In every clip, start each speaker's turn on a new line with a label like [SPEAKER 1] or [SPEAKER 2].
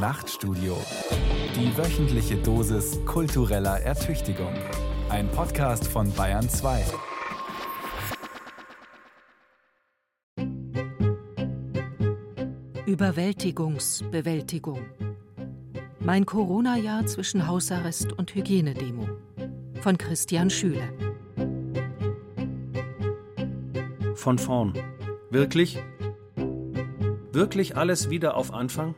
[SPEAKER 1] Nachtstudio. Die wöchentliche Dosis kultureller Ertüchtigung. Ein Podcast von Bayern 2.
[SPEAKER 2] Überwältigungsbewältigung. Mein Corona-Jahr zwischen Hausarrest und Hygienedemo. Von Christian Schüle.
[SPEAKER 3] Von vorn. Wirklich? Wirklich alles wieder auf Anfang?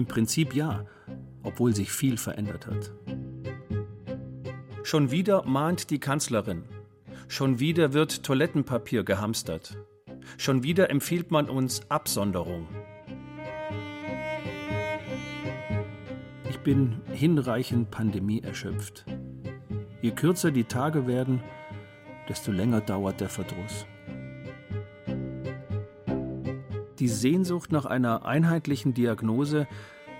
[SPEAKER 3] Im Prinzip ja, obwohl sich viel verändert hat. Schon wieder mahnt die Kanzlerin. Schon wieder wird Toilettenpapier gehamstert. Schon wieder empfiehlt man uns Absonderung. Ich bin hinreichend Pandemie erschöpft. Je kürzer die Tage werden, desto länger dauert der Verdruss. Die Sehnsucht nach einer einheitlichen Diagnose,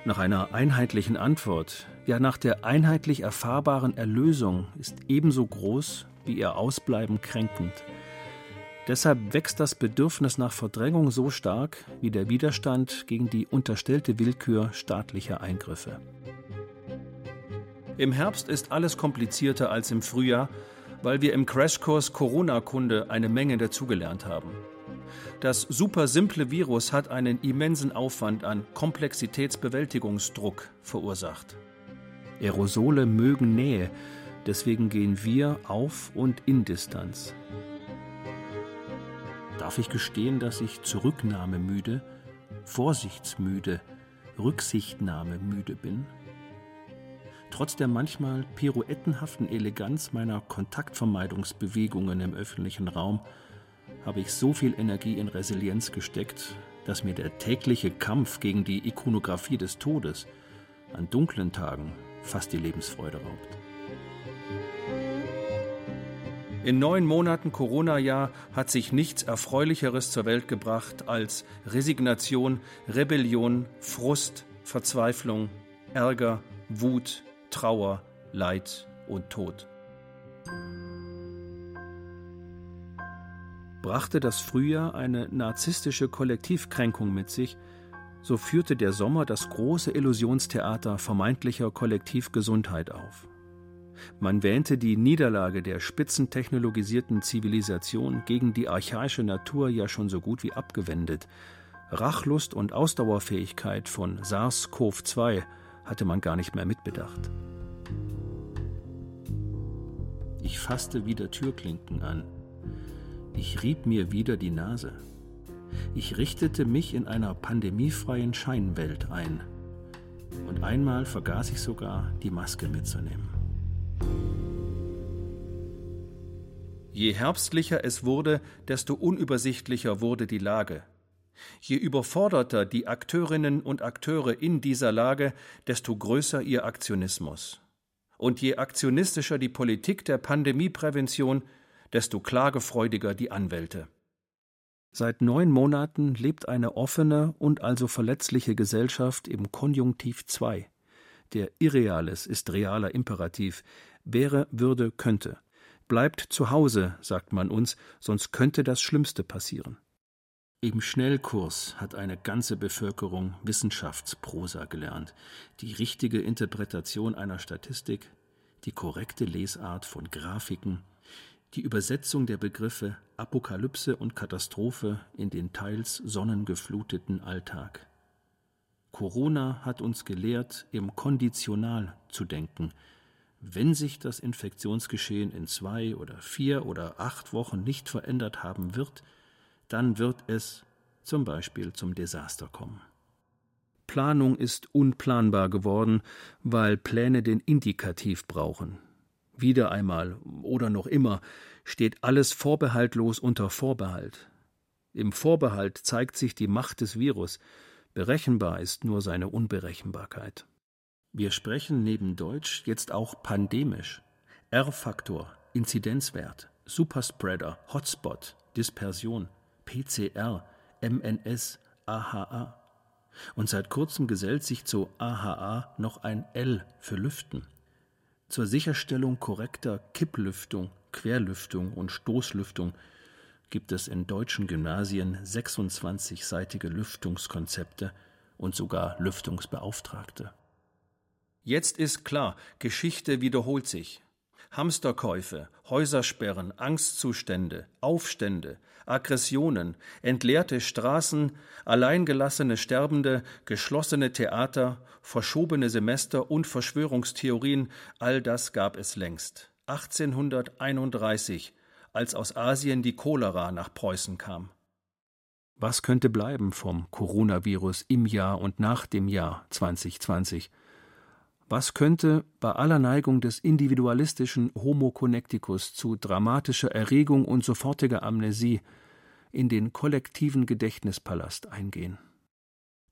[SPEAKER 3] nach einer einheitlichen Antwort, ja nach der einheitlich erfahrbaren Erlösung ist ebenso groß wie ihr Ausbleiben kränkend. Deshalb wächst das Bedürfnis nach Verdrängung so stark wie der Widerstand gegen die unterstellte Willkür staatlicher Eingriffe. Im Herbst ist alles komplizierter als im Frühjahr, weil wir im Crashkurs Corona-Kunde eine Menge dazugelernt haben. Das super simple Virus hat einen immensen Aufwand an Komplexitätsbewältigungsdruck verursacht. Aerosole mögen Nähe, deswegen gehen wir auf und in Distanz. Darf ich gestehen, dass ich zurücknahmemüde, vorsichtsmüde, rücksichtnahmemüde bin? Trotz der manchmal pirouettenhaften Eleganz meiner Kontaktvermeidungsbewegungen im öffentlichen Raum habe ich so viel Energie in Resilienz gesteckt, dass mir der tägliche Kampf gegen die Ikonographie des Todes an dunklen Tagen fast die Lebensfreude raubt. In neun Monaten Corona-Jahr hat sich nichts Erfreulicheres zur Welt gebracht als Resignation, Rebellion, Frust, Verzweiflung, Ärger, Wut, Trauer, Leid und Tod. Brachte das Frühjahr eine narzisstische Kollektivkränkung mit sich, so führte der Sommer das große Illusionstheater vermeintlicher Kollektivgesundheit auf. Man wähnte die Niederlage der spitzentechnologisierten Zivilisation gegen die archaische Natur ja schon so gut wie abgewendet. Rachlust und Ausdauerfähigkeit von SARS-CoV-2 hatte man gar nicht mehr mitbedacht. Ich fasste wieder Türklinken an. Ich rieb mir wieder die Nase. Ich richtete mich in einer pandemiefreien Scheinwelt ein. Und einmal vergaß ich sogar, die Maske mitzunehmen. Je herbstlicher es wurde, desto unübersichtlicher wurde die Lage. Je überforderter die Akteurinnen und Akteure in dieser Lage, desto größer ihr Aktionismus. Und je aktionistischer die Politik der Pandemieprävention, desto klagefreudiger die Anwälte. Seit neun Monaten lebt eine offene und also verletzliche Gesellschaft im Konjunktiv 2. Der Irreales ist realer Imperativ. Wäre, würde, könnte. Bleibt zu Hause, sagt man uns, sonst könnte das Schlimmste passieren. Im Schnellkurs hat eine ganze Bevölkerung Wissenschaftsprosa gelernt, die richtige Interpretation einer Statistik, die korrekte Lesart von Grafiken, die Übersetzung der Begriffe Apokalypse und Katastrophe in den teils sonnengefluteten Alltag. Corona hat uns gelehrt, im Konditional zu denken. Wenn sich das Infektionsgeschehen in zwei oder vier oder acht Wochen nicht verändert haben wird, dann wird es zum Beispiel zum Desaster kommen. Planung ist unplanbar geworden, weil Pläne den Indikativ brauchen, wieder einmal oder noch immer steht alles vorbehaltlos unter Vorbehalt. Im Vorbehalt zeigt sich die Macht des Virus, berechenbar ist nur seine Unberechenbarkeit. Wir sprechen neben Deutsch jetzt auch pandemisch. R-Faktor, Inzidenzwert, Superspreader, Hotspot, Dispersion, PCR, MNS, AHA. Und seit kurzem gesellt sich zu AHA noch ein L für Lüften. Zur Sicherstellung korrekter Kipplüftung, Querlüftung und Stoßlüftung gibt es in deutschen Gymnasien 26-seitige Lüftungskonzepte und sogar Lüftungsbeauftragte. Jetzt ist klar, Geschichte wiederholt sich. Hamsterkäufe, Häusersperren, Angstzustände, Aufstände, Aggressionen, entleerte Straßen, alleingelassene Sterbende, geschlossene Theater, verschobene Semester und Verschwörungstheorien, all das gab es längst. 1831, als aus Asien die Cholera nach Preußen kam. Was könnte bleiben vom Coronavirus im Jahr und nach dem Jahr 2020? Was könnte bei aller Neigung des individualistischen Homo connecticus zu dramatischer Erregung und sofortiger Amnesie in den kollektiven Gedächtnispalast eingehen?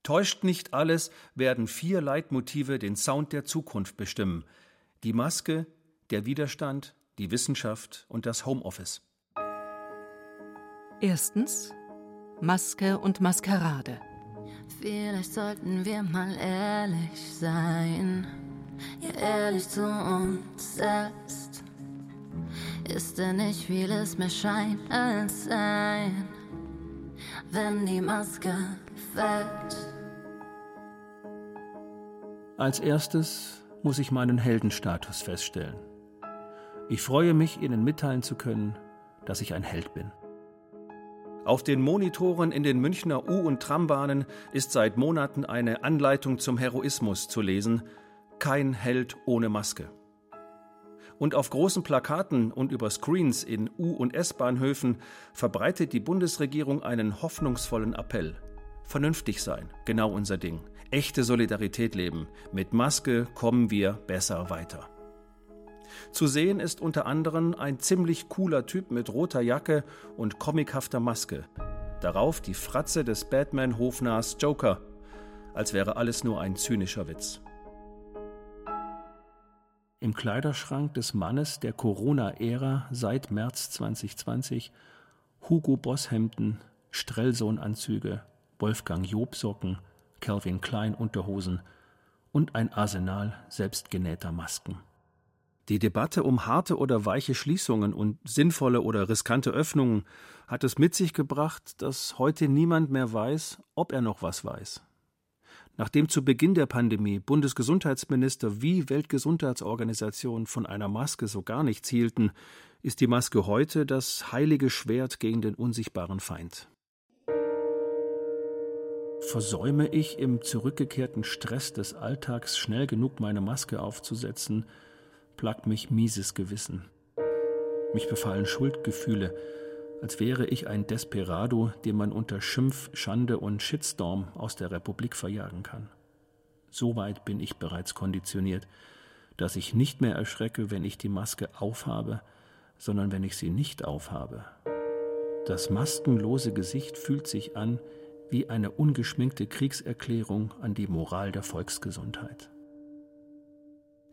[SPEAKER 3] Täuscht nicht alles, werden vier Leitmotive den Sound der Zukunft bestimmen. Die Maske, der Widerstand, die Wissenschaft und das Homeoffice.
[SPEAKER 2] Erstens Maske und Maskerade.
[SPEAKER 4] Vielleicht sollten wir mal ehrlich sein ja ehrlich zu uns selbst. Ist denn nicht vieles mehr Schein als Sein, wenn die Maske fällt?
[SPEAKER 3] Als erstes muss ich meinen Heldenstatus feststellen. Ich freue mich, Ihnen mitteilen zu können, dass ich ein Held bin. Auf den Monitoren in den Münchner U- und Trambahnen ist seit Monaten eine Anleitung zum Heroismus zu lesen, kein Held ohne Maske. Und auf großen Plakaten und über Screens in U- und S-Bahnhöfen verbreitet die Bundesregierung einen hoffnungsvollen Appell. Vernünftig sein, genau unser Ding. Echte Solidarität leben. Mit Maske kommen wir besser weiter. Zu sehen ist unter anderem ein ziemlich cooler Typ mit roter Jacke und comichafter Maske. Darauf die Fratze des Batman-Hofnars Joker, als wäre alles nur ein zynischer Witz. Im Kleiderschrank des Mannes der Corona-Ära seit März 2020 Hugo Boss Hemden, Strellsohn-Anzüge, Wolfgang Job Socken, Calvin Klein Unterhosen und ein Arsenal selbstgenähter Masken. Die Debatte um harte oder weiche Schließungen und sinnvolle oder riskante Öffnungen hat es mit sich gebracht, dass heute niemand mehr weiß, ob er noch was weiß. Nachdem zu Beginn der Pandemie Bundesgesundheitsminister wie Weltgesundheitsorganisation von einer Maske so gar nichts hielten, ist die Maske heute das heilige Schwert gegen den unsichtbaren Feind. Versäume ich im zurückgekehrten Stress des Alltags schnell genug meine Maske aufzusetzen, plagt mich mieses Gewissen. Mich befallen Schuldgefühle, als wäre ich ein Desperado, den man unter Schimpf, Schande und Shitstorm aus der Republik verjagen kann. So weit bin ich bereits konditioniert, dass ich nicht mehr erschrecke, wenn ich die Maske aufhabe, sondern wenn ich sie nicht aufhabe. Das maskenlose Gesicht fühlt sich an wie eine ungeschminkte Kriegserklärung an die Moral der Volksgesundheit.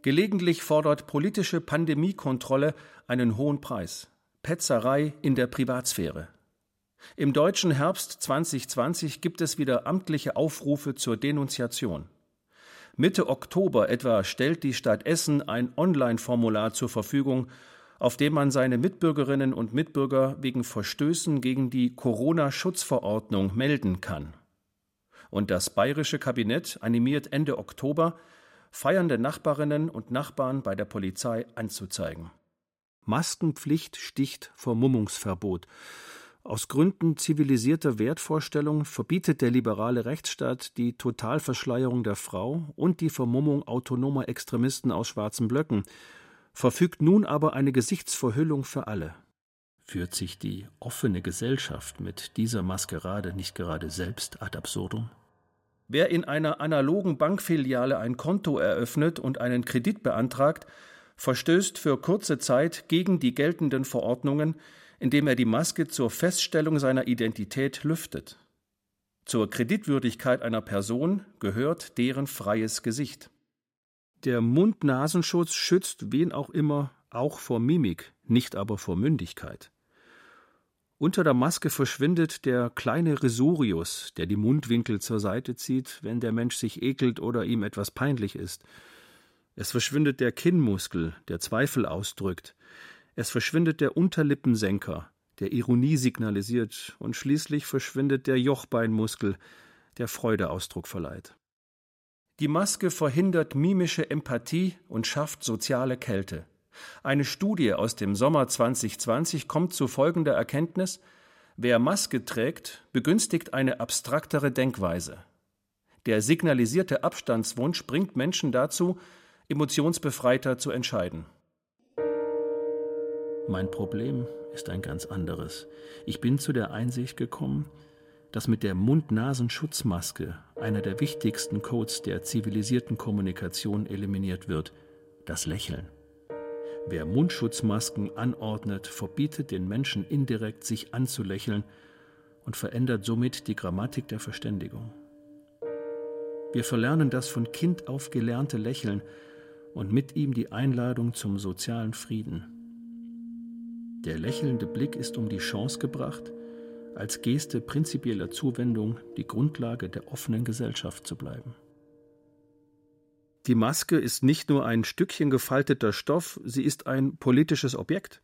[SPEAKER 3] Gelegentlich fordert politische Pandemiekontrolle einen hohen Preis. Petzerei in der Privatsphäre. Im deutschen Herbst 2020 gibt es wieder amtliche Aufrufe zur Denunziation. Mitte Oktober etwa stellt die Stadt Essen ein Online-Formular zur Verfügung, auf dem man seine Mitbürgerinnen und Mitbürger wegen Verstößen gegen die Corona-Schutzverordnung melden kann. Und das bayerische Kabinett animiert Ende Oktober, feiernde Nachbarinnen und Nachbarn bei der Polizei anzuzeigen. Maskenpflicht sticht Vermummungsverbot. Aus Gründen zivilisierter Wertvorstellung verbietet der liberale Rechtsstaat die Totalverschleierung der Frau und die Vermummung autonomer Extremisten aus schwarzen Blöcken, verfügt nun aber eine Gesichtsverhüllung für alle. Führt sich die offene Gesellschaft mit dieser Maskerade nicht gerade selbst ad absurdum? Wer in einer analogen Bankfiliale ein Konto eröffnet und einen Kredit beantragt, verstößt für kurze Zeit gegen die geltenden Verordnungen, indem er die Maske zur Feststellung seiner Identität lüftet. Zur Kreditwürdigkeit einer Person gehört deren freies Gesicht. Der Mund-Nasenschutz schützt wen auch immer auch vor Mimik, nicht aber vor Mündigkeit. Unter der Maske verschwindet der kleine Resurius, der die Mundwinkel zur Seite zieht, wenn der Mensch sich ekelt oder ihm etwas peinlich ist. Es verschwindet der Kinnmuskel, der Zweifel ausdrückt. Es verschwindet der Unterlippensenker, der Ironie signalisiert. Und schließlich verschwindet der Jochbeinmuskel, der Freude Ausdruck verleiht. Die Maske verhindert mimische Empathie und schafft soziale Kälte. Eine Studie aus dem Sommer 2020 kommt zu folgender Erkenntnis Wer Maske trägt, begünstigt eine abstraktere Denkweise. Der signalisierte Abstandswunsch bringt Menschen dazu, emotionsbefreiter zu entscheiden.
[SPEAKER 5] Mein Problem ist ein ganz anderes. Ich bin zu der Einsicht gekommen, dass mit der Mund-Nasen-Schutzmaske einer der wichtigsten Codes der zivilisierten Kommunikation eliminiert wird, das Lächeln. Wer Mundschutzmasken anordnet, verbietet den Menschen indirekt, sich anzulächeln und verändert somit die Grammatik der Verständigung. Wir verlernen das von Kind auf gelernte Lächeln und mit ihm die Einladung zum sozialen Frieden. Der lächelnde Blick ist um die Chance gebracht, als Geste prinzipieller Zuwendung die Grundlage der offenen Gesellschaft zu bleiben.
[SPEAKER 3] Die Maske ist nicht nur ein Stückchen gefalteter Stoff, sie ist ein politisches Objekt.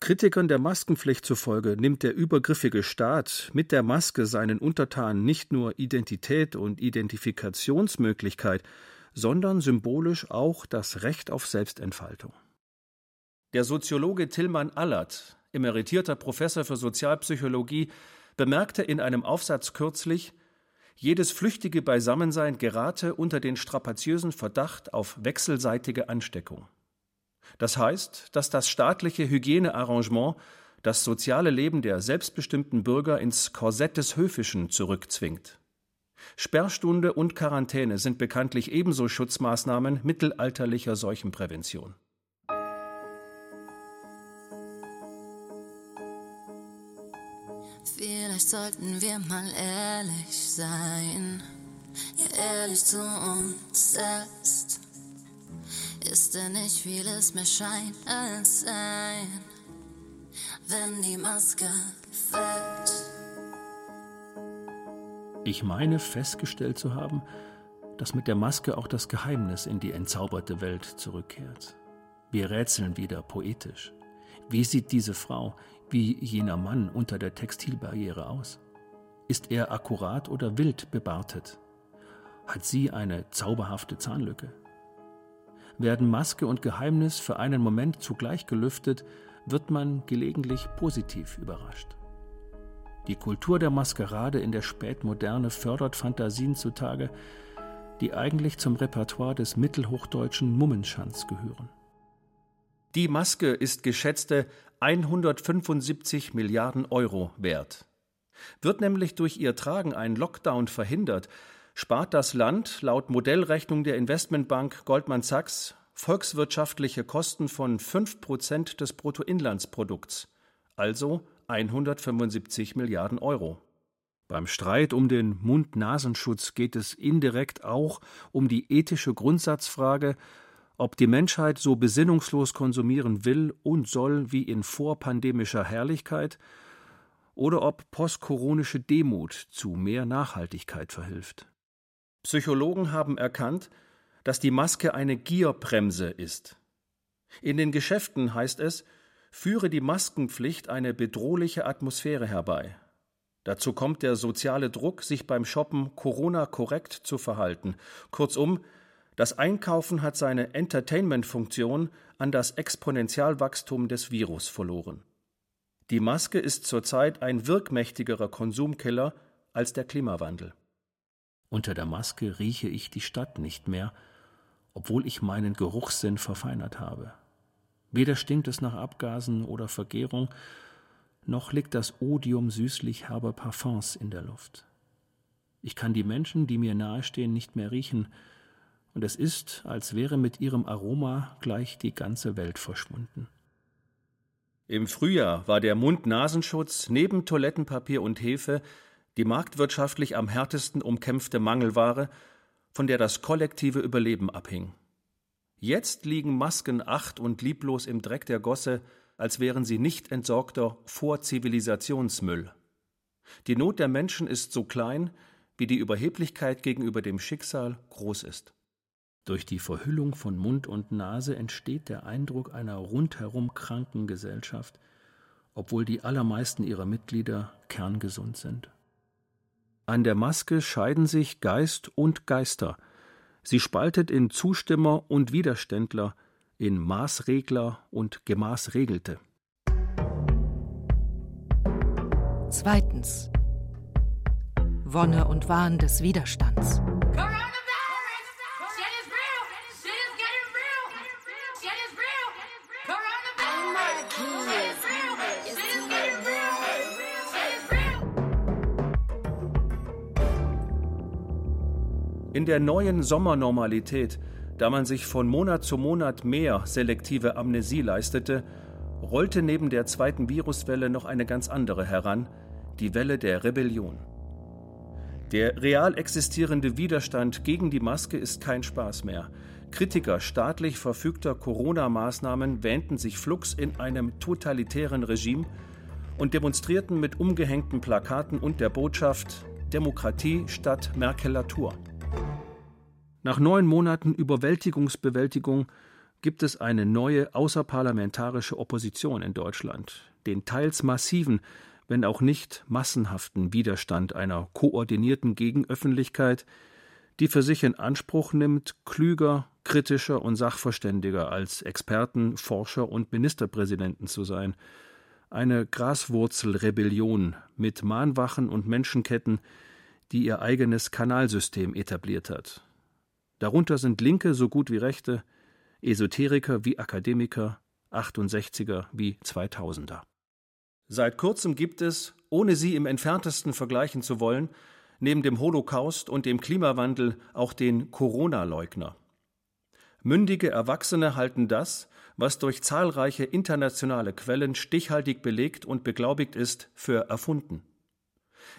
[SPEAKER 3] Kritikern der Maskenpflicht zufolge nimmt der übergriffige Staat mit der Maske seinen Untertanen nicht nur Identität und Identifikationsmöglichkeit, sondern symbolisch auch das Recht auf Selbstentfaltung. Der Soziologe Tillmann Allert, emeritierter Professor für Sozialpsychologie, bemerkte in einem Aufsatz kürzlich, jedes flüchtige Beisammensein gerate unter den strapaziösen Verdacht auf wechselseitige Ansteckung. Das heißt, dass das staatliche Hygienearrangement das soziale Leben der selbstbestimmten Bürger ins Korsett des Höfischen zurückzwingt. Sperrstunde und Quarantäne sind bekanntlich ebenso Schutzmaßnahmen mittelalterlicher Seuchenprävention.
[SPEAKER 4] Vielleicht sollten wir mal ehrlich sein, ja ehrlich zu uns selbst. Ist denn nicht vieles mehr Schein als Sein, wenn die Maske fällt?
[SPEAKER 5] Ich meine festgestellt zu haben, dass mit der Maske auch das Geheimnis in die entzauberte Welt zurückkehrt. Wir rätseln wieder poetisch. Wie sieht diese Frau, wie jener Mann unter der Textilbarriere aus? Ist er akkurat oder wild bebartet? Hat sie eine zauberhafte Zahnlücke? Werden Maske und Geheimnis für einen Moment zugleich gelüftet, wird man gelegentlich positiv überrascht. Die Kultur der Maskerade in der Spätmoderne fördert Fantasien zutage, die eigentlich zum Repertoire des mittelhochdeutschen Mummenschanz gehören.
[SPEAKER 3] Die Maske ist geschätzte 175 Milliarden Euro wert. Wird nämlich durch ihr Tragen ein Lockdown verhindert, spart das Land laut Modellrechnung der Investmentbank Goldman Sachs volkswirtschaftliche Kosten von 5 Prozent des Bruttoinlandsprodukts, also 175 Milliarden Euro. Beim Streit um den Mund-Nasenschutz geht es indirekt auch um die ethische Grundsatzfrage, ob die Menschheit so besinnungslos konsumieren will und soll wie in vorpandemischer Herrlichkeit oder ob postkoronische Demut zu mehr Nachhaltigkeit verhilft. Psychologen haben erkannt, dass die Maske eine Gierbremse ist. In den Geschäften heißt es, führe die Maskenpflicht eine bedrohliche Atmosphäre herbei. Dazu kommt der soziale Druck, sich beim Shoppen Corona korrekt zu verhalten. Kurzum, das Einkaufen hat seine Entertainment-Funktion an das Exponentialwachstum des Virus verloren. Die Maske ist zurzeit ein wirkmächtigerer Konsumkiller als der Klimawandel.
[SPEAKER 5] Unter der Maske rieche ich die Stadt nicht mehr, obwohl ich meinen Geruchssinn verfeinert habe. Weder stinkt es nach Abgasen oder Vergärung, noch liegt das Odium süßlich herber Parfums in der Luft. Ich kann die Menschen, die mir nahestehen, nicht mehr riechen, und es ist, als wäre mit ihrem Aroma gleich die ganze Welt verschwunden.
[SPEAKER 3] Im Frühjahr war der Mund-Nasenschutz neben Toilettenpapier und Hefe die marktwirtschaftlich am härtesten umkämpfte Mangelware, von der das kollektive Überleben abhing. Jetzt liegen Masken acht und lieblos im Dreck der Gosse, als wären sie nicht entsorgter Vorzivilisationsmüll. Die Not der Menschen ist so klein, wie die Überheblichkeit gegenüber dem Schicksal groß ist.
[SPEAKER 5] Durch die Verhüllung von Mund und Nase entsteht der Eindruck einer rundherum kranken Gesellschaft, obwohl die allermeisten ihrer Mitglieder kerngesund sind. An der Maske scheiden sich Geist und Geister. Sie spaltet in Zustimmer und Widerständler, in Maßregler und Gemaßregelte.
[SPEAKER 2] Zweitens. Wonne und Wahn des Widerstands.
[SPEAKER 3] In der neuen Sommernormalität, da man sich von Monat zu Monat mehr selektive Amnesie leistete, rollte neben der zweiten Viruswelle noch eine ganz andere heran, die Welle der Rebellion. Der real existierende Widerstand gegen die Maske ist kein Spaß mehr. Kritiker staatlich verfügter Corona-Maßnahmen wähnten sich flugs in einem totalitären Regime und demonstrierten mit umgehängten Plakaten und der Botschaft Demokratie statt Merkelatur. Nach neun Monaten Überwältigungsbewältigung gibt es eine neue außerparlamentarische Opposition in Deutschland, den teils massiven, wenn auch nicht massenhaften Widerstand einer koordinierten Gegenöffentlichkeit, die für sich in Anspruch nimmt, klüger, kritischer und sachverständiger als Experten, Forscher und Ministerpräsidenten zu sein. Eine Graswurzelrebellion mit Mahnwachen und Menschenketten, die ihr eigenes Kanalsystem etabliert hat. Darunter sind Linke so gut wie Rechte, Esoteriker wie Akademiker, 68er wie 2000er. Seit kurzem gibt es, ohne sie im entferntesten vergleichen zu wollen, neben dem Holocaust und dem Klimawandel auch den Corona-Leugner. Mündige Erwachsene halten das, was durch zahlreiche internationale Quellen stichhaltig belegt und beglaubigt ist, für erfunden.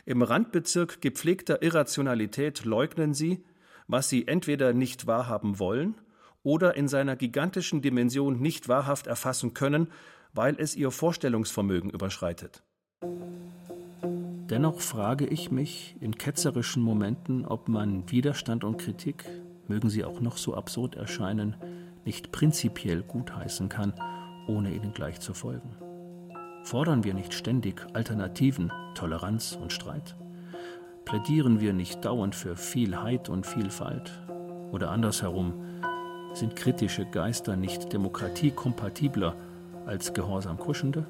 [SPEAKER 3] Im Randbezirk gepflegter Irrationalität leugnen sie, was sie entweder nicht wahrhaben wollen oder in seiner gigantischen Dimension nicht wahrhaft erfassen können, weil es ihr Vorstellungsvermögen überschreitet.
[SPEAKER 5] Dennoch frage ich mich in ketzerischen Momenten, ob man Widerstand und Kritik, mögen sie auch noch so absurd erscheinen, nicht prinzipiell gutheißen kann, ohne ihnen gleich zu folgen. Fordern wir nicht ständig Alternativen, Toleranz und Streit? Plädieren wir nicht dauernd für Vielheit und Vielfalt? Oder andersherum, sind kritische Geister nicht demokratiekompatibler als gehorsam Kuschende?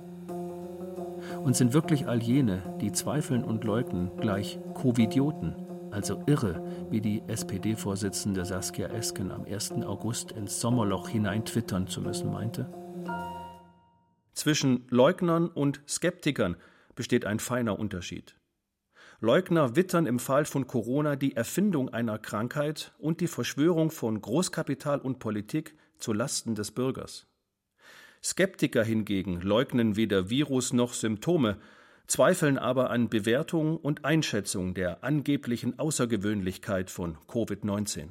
[SPEAKER 5] Und sind wirklich all jene, die zweifeln und leugnen, gleich Covidioten, also irre, wie die SPD-Vorsitzende Saskia Esken am 1. August ins Sommerloch hinein twittern zu müssen meinte?
[SPEAKER 3] Zwischen Leugnern und Skeptikern besteht ein feiner Unterschied. Leugner wittern im Fall von Corona die Erfindung einer Krankheit und die Verschwörung von Großkapital und Politik zu Lasten des Bürgers. Skeptiker hingegen leugnen weder Virus noch Symptome, zweifeln aber an Bewertung und Einschätzung der angeblichen Außergewöhnlichkeit von Covid-19.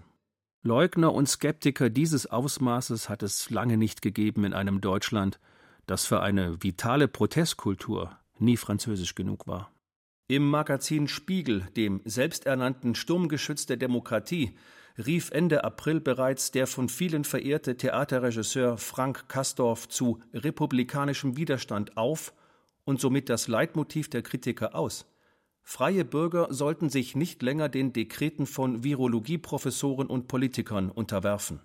[SPEAKER 3] Leugner und Skeptiker dieses Ausmaßes hat es lange nicht gegeben in einem Deutschland, das für eine vitale Protestkultur nie französisch genug war. Im Magazin Spiegel, dem selbsternannten Sturmgeschütz der Demokratie, rief Ende April bereits der von vielen verehrte Theaterregisseur Frank Kastorf zu republikanischem Widerstand auf und somit das Leitmotiv der Kritiker aus. Freie Bürger sollten sich nicht länger den Dekreten von Virologieprofessoren und Politikern unterwerfen.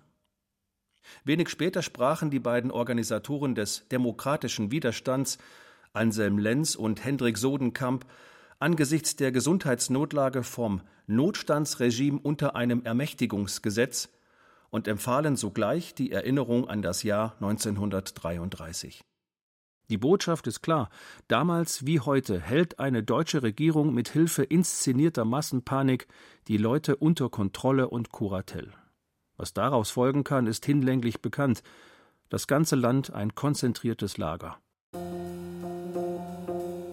[SPEAKER 3] Wenig später sprachen die beiden Organisatoren des demokratischen Widerstands, Anselm Lenz und Hendrik Sodenkamp, angesichts der Gesundheitsnotlage vom Notstandsregime unter einem Ermächtigungsgesetz und empfahlen sogleich die Erinnerung an das Jahr 1933. Die Botschaft ist klar. Damals wie heute hält eine deutsche Regierung mit Hilfe inszenierter Massenpanik die Leute unter Kontrolle und Kuratell. Was daraus folgen kann, ist hinlänglich bekannt. Das ganze Land ein konzentriertes Lager.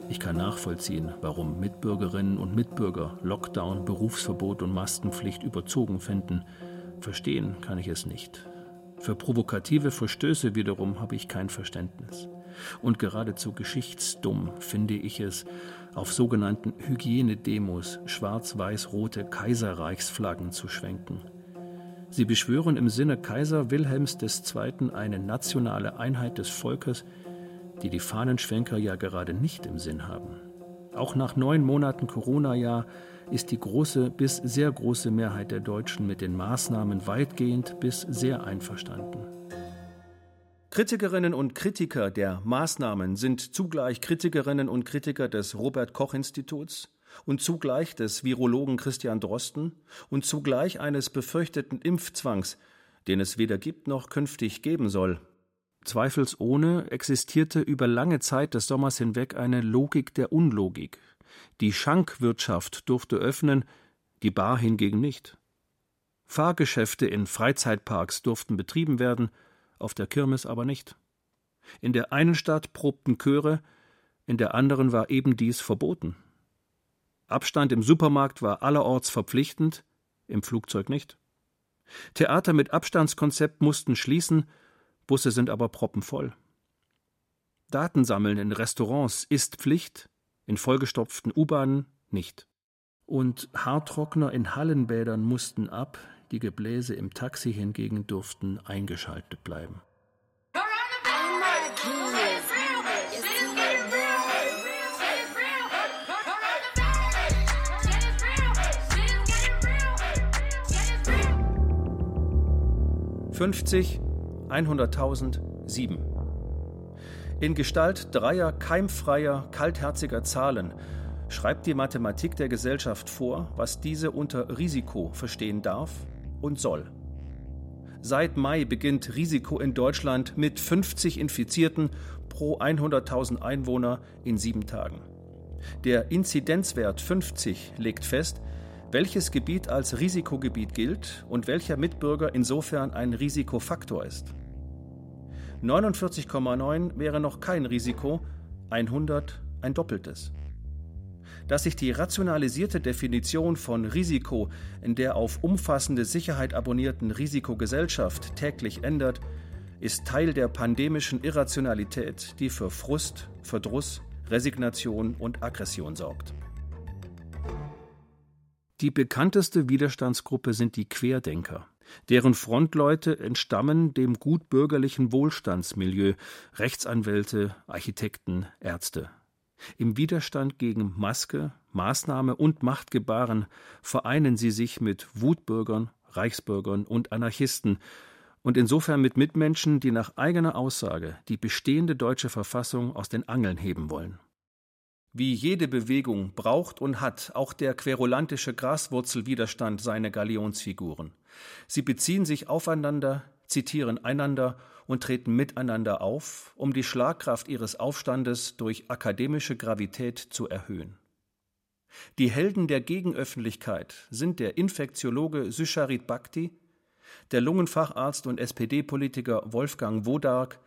[SPEAKER 3] Ich kann nachvollziehen, warum Mitbürgerinnen und Mitbürger Lockdown, Berufsverbot und Maskenpflicht überzogen finden. Verstehen kann ich es nicht. Für provokative Verstöße wiederum habe ich kein Verständnis. Und geradezu geschichtsdumm finde ich es, auf sogenannten Hygienedemos schwarz-weiß-rote Kaiserreichsflaggen zu schwenken. Sie beschwören im Sinne Kaiser Wilhelms II. eine nationale Einheit des Volkes, die die Fahnenschwenker ja gerade nicht im Sinn haben. Auch nach neun Monaten Corona-Jahr
[SPEAKER 5] ist die große bis sehr große Mehrheit der Deutschen mit den Maßnahmen weitgehend bis sehr einverstanden.
[SPEAKER 3] Kritikerinnen und Kritiker der Maßnahmen sind zugleich Kritikerinnen und Kritiker des Robert Koch Instituts und zugleich des Virologen Christian Drosten und zugleich eines befürchteten Impfzwangs, den es weder gibt noch künftig geben soll. Zweifelsohne existierte über lange Zeit des Sommers hinweg eine Logik der Unlogik. Die Schankwirtschaft durfte öffnen, die Bar hingegen nicht. Fahrgeschäfte in Freizeitparks durften betrieben werden, auf der Kirmes aber nicht. In der einen Stadt probten Chöre, in der anderen war eben dies verboten. Abstand im Supermarkt war allerorts verpflichtend, im Flugzeug nicht. Theater mit Abstandskonzept mussten schließen, Busse sind aber proppenvoll. Datensammeln in Restaurants ist Pflicht, in vollgestopften U-Bahnen nicht. Und Haartrockner in Hallenbädern mussten ab, die Gebläse im Taxi hingegen durften eingeschaltet bleiben. 50, 100.000, 7. In Gestalt dreier keimfreier, kaltherziger Zahlen schreibt die Mathematik der Gesellschaft vor, was diese unter Risiko verstehen darf und soll. Seit Mai beginnt Risiko in Deutschland mit 50 Infizierten pro 100.000 Einwohner in sieben Tagen. Der Inzidenzwert 50 legt fest, welches Gebiet als Risikogebiet gilt und welcher Mitbürger insofern ein Risikofaktor ist. 49,9 wäre noch kein Risiko, 100 ein doppeltes. Dass sich die rationalisierte Definition von Risiko in der auf umfassende Sicherheit abonnierten Risikogesellschaft täglich ändert, ist Teil der pandemischen Irrationalität, die für Frust, Verdruss, Resignation und Aggression sorgt. Die bekannteste Widerstandsgruppe sind die Querdenker. Deren Frontleute entstammen dem gutbürgerlichen Wohlstandsmilieu, Rechtsanwälte, Architekten, Ärzte. Im Widerstand gegen Maske, Maßnahme und Machtgebaren vereinen sie sich mit Wutbürgern, Reichsbürgern und Anarchisten und insofern mit Mitmenschen, die nach eigener Aussage die bestehende deutsche Verfassung aus den Angeln heben wollen. Wie jede Bewegung braucht und hat auch der querulantische Graswurzelwiderstand seine Galionsfiguren. Sie beziehen sich aufeinander, zitieren einander und treten miteinander auf, um die Schlagkraft ihres Aufstandes durch akademische Gravität zu erhöhen. Die Helden der Gegenöffentlichkeit sind der Infektiologe Susharit Bhakti, der Lungenfacharzt und SPD-Politiker Wolfgang Wodark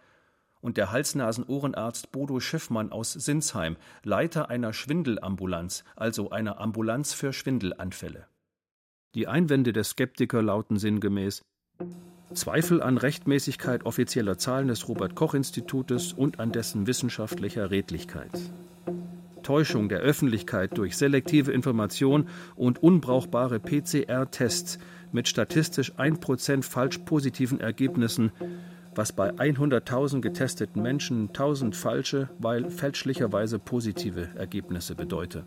[SPEAKER 3] und der Hals-Nasen-Ohrenarzt Bodo Schiffmann aus Sinsheim, Leiter einer Schwindelambulanz, also einer Ambulanz für Schwindelanfälle. Die Einwände der Skeptiker lauten sinngemäß Zweifel an Rechtmäßigkeit offizieller Zahlen des Robert Koch Institutes und an dessen wissenschaftlicher Redlichkeit. Täuschung der Öffentlichkeit durch selektive Information und unbrauchbare PCR-Tests mit statistisch 1% falsch positiven Ergebnissen was bei 100.000 getesteten Menschen 1000 falsche, weil fälschlicherweise positive Ergebnisse bedeute.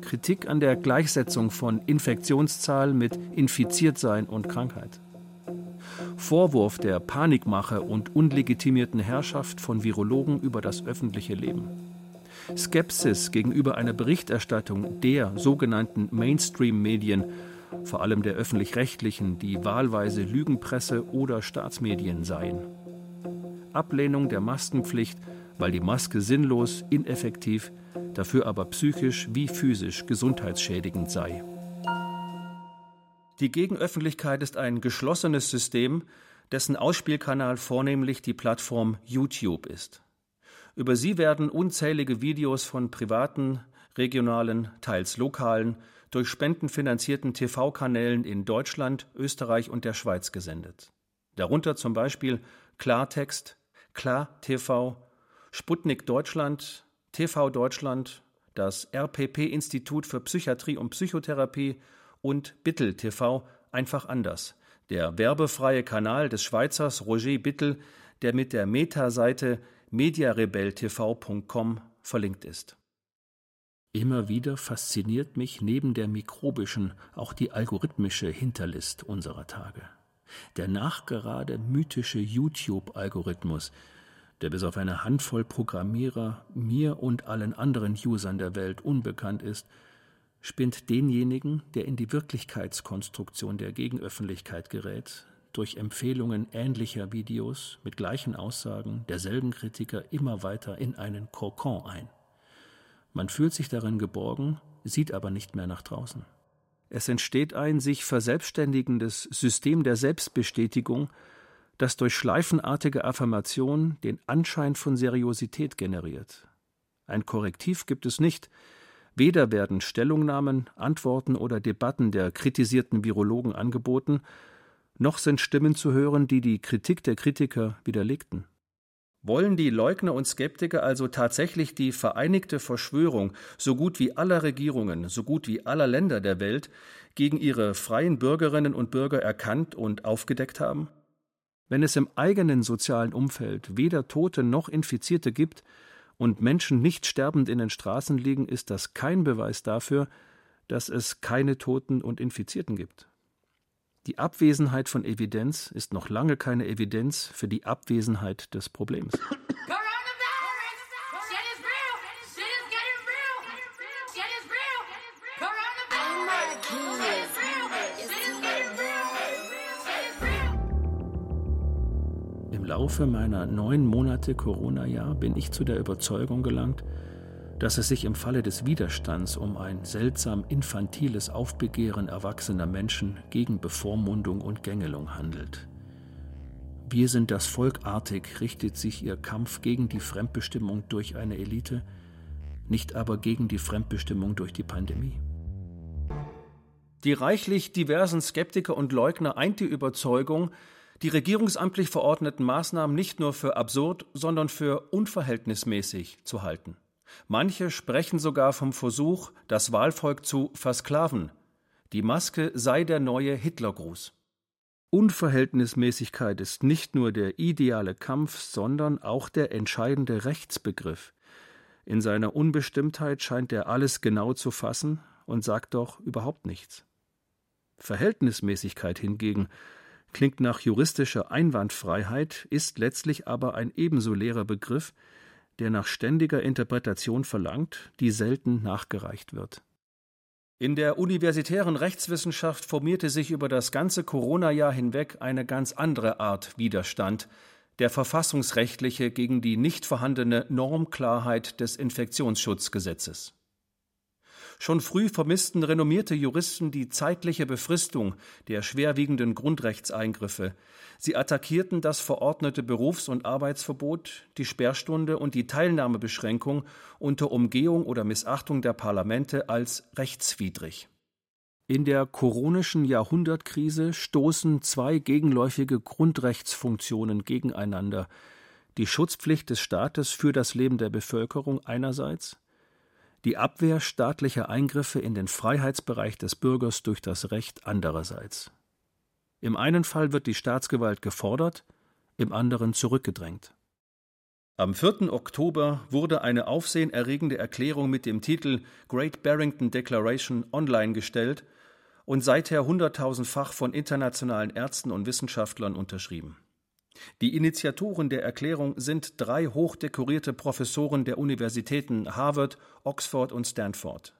[SPEAKER 3] Kritik an der Gleichsetzung von Infektionszahl mit Infiziertsein und Krankheit. Vorwurf der Panikmache und unlegitimierten Herrschaft von Virologen über das öffentliche Leben. Skepsis gegenüber einer Berichterstattung der sogenannten Mainstream-Medien vor allem der öffentlich-rechtlichen, die wahlweise Lügenpresse oder Staatsmedien seien. Ablehnung der Maskenpflicht, weil die Maske sinnlos, ineffektiv, dafür aber psychisch wie physisch gesundheitsschädigend sei. Die Gegenöffentlichkeit ist ein geschlossenes System, dessen Ausspielkanal vornehmlich die Plattform YouTube ist. Über sie werden unzählige Videos von privaten, regionalen, teils lokalen durch spendenfinanzierten TV-Kanälen in Deutschland, Österreich und der Schweiz gesendet. Darunter zum Beispiel Klartext, Klar TV, Sputnik Deutschland, TV Deutschland, das RPP-Institut für Psychiatrie und Psychotherapie und Bittel TV einfach anders, der werbefreie Kanal des Schweizers Roger Bittel, der mit der Meta-Seite mediarebelltv.com verlinkt ist.
[SPEAKER 5] Immer wieder fasziniert mich neben der mikrobischen auch die algorithmische Hinterlist unserer Tage. Der nachgerade mythische YouTube-Algorithmus, der bis auf eine Handvoll Programmierer mir und allen anderen Usern der Welt unbekannt ist, spinnt denjenigen, der in die Wirklichkeitskonstruktion der Gegenöffentlichkeit gerät, durch Empfehlungen ähnlicher Videos mit gleichen Aussagen derselben Kritiker immer weiter in einen Kokon ein. Man fühlt sich darin geborgen, sieht aber nicht mehr nach draußen. Es entsteht ein sich verselbstständigendes System der Selbstbestätigung, das durch schleifenartige Affirmation den Anschein von Seriosität generiert. Ein Korrektiv gibt es nicht, weder werden Stellungnahmen, Antworten oder Debatten der kritisierten Virologen angeboten, noch sind Stimmen zu hören, die die Kritik der Kritiker widerlegten.
[SPEAKER 3] Wollen die Leugner und Skeptiker also tatsächlich die vereinigte Verschwörung so gut wie aller Regierungen, so gut wie aller Länder der Welt gegen ihre freien Bürgerinnen und Bürger erkannt und aufgedeckt haben?
[SPEAKER 5] Wenn es im eigenen sozialen Umfeld weder Tote noch Infizierte gibt und Menschen nicht sterbend in den Straßen liegen, ist das kein Beweis dafür, dass es keine Toten und Infizierten gibt. Die Abwesenheit von Evidenz ist noch lange keine Evidenz für die Abwesenheit des Problems. Im Laufe meiner neun Monate Corona-Jahr bin ich zu der Überzeugung gelangt, dass es sich im Falle des Widerstands um ein seltsam infantiles Aufbegehren erwachsener Menschen gegen Bevormundung und Gängelung handelt. Wir sind das Volkartig, richtet sich ihr Kampf gegen die Fremdbestimmung durch eine Elite, nicht aber gegen die Fremdbestimmung durch die Pandemie.
[SPEAKER 3] Die reichlich diversen Skeptiker und Leugner eint die Überzeugung, die regierungsamtlich verordneten Maßnahmen nicht nur für absurd, sondern für unverhältnismäßig zu halten. Manche sprechen sogar vom Versuch, das Wahlvolk zu versklaven. Die Maske sei der neue Hitlergruß.
[SPEAKER 5] Unverhältnismäßigkeit ist nicht nur der ideale Kampf, sondern auch der entscheidende Rechtsbegriff. In seiner Unbestimmtheit scheint er alles genau zu fassen und sagt doch überhaupt nichts. Verhältnismäßigkeit hingegen klingt nach juristischer Einwandfreiheit, ist letztlich aber ein ebenso leerer Begriff, der nach ständiger Interpretation verlangt, die selten nachgereicht wird.
[SPEAKER 3] In der universitären Rechtswissenschaft formierte sich über das ganze Corona-Jahr hinweg eine ganz andere Art Widerstand, der verfassungsrechtliche gegen die nicht vorhandene Normklarheit des Infektionsschutzgesetzes. Schon früh vermissten renommierte Juristen die zeitliche Befristung der schwerwiegenden Grundrechtseingriffe. Sie attackierten das verordnete Berufs- und Arbeitsverbot, die Sperrstunde und die Teilnahmebeschränkung unter Umgehung oder Missachtung der Parlamente als rechtswidrig.
[SPEAKER 5] In der koronischen Jahrhundertkrise stoßen zwei gegenläufige Grundrechtsfunktionen gegeneinander die Schutzpflicht des Staates für das Leben der Bevölkerung einerseits die Abwehr staatlicher Eingriffe in den Freiheitsbereich des Bürgers durch das Recht andererseits. Im einen Fall wird die Staatsgewalt gefordert, im anderen zurückgedrängt.
[SPEAKER 3] Am 4. Oktober wurde eine aufsehenerregende Erklärung mit dem Titel Great Barrington Declaration online gestellt und seither hunderttausendfach von internationalen Ärzten und Wissenschaftlern unterschrieben. Die Initiatoren der Erklärung sind drei hochdekorierte Professoren der Universitäten Harvard, Oxford und Stanford.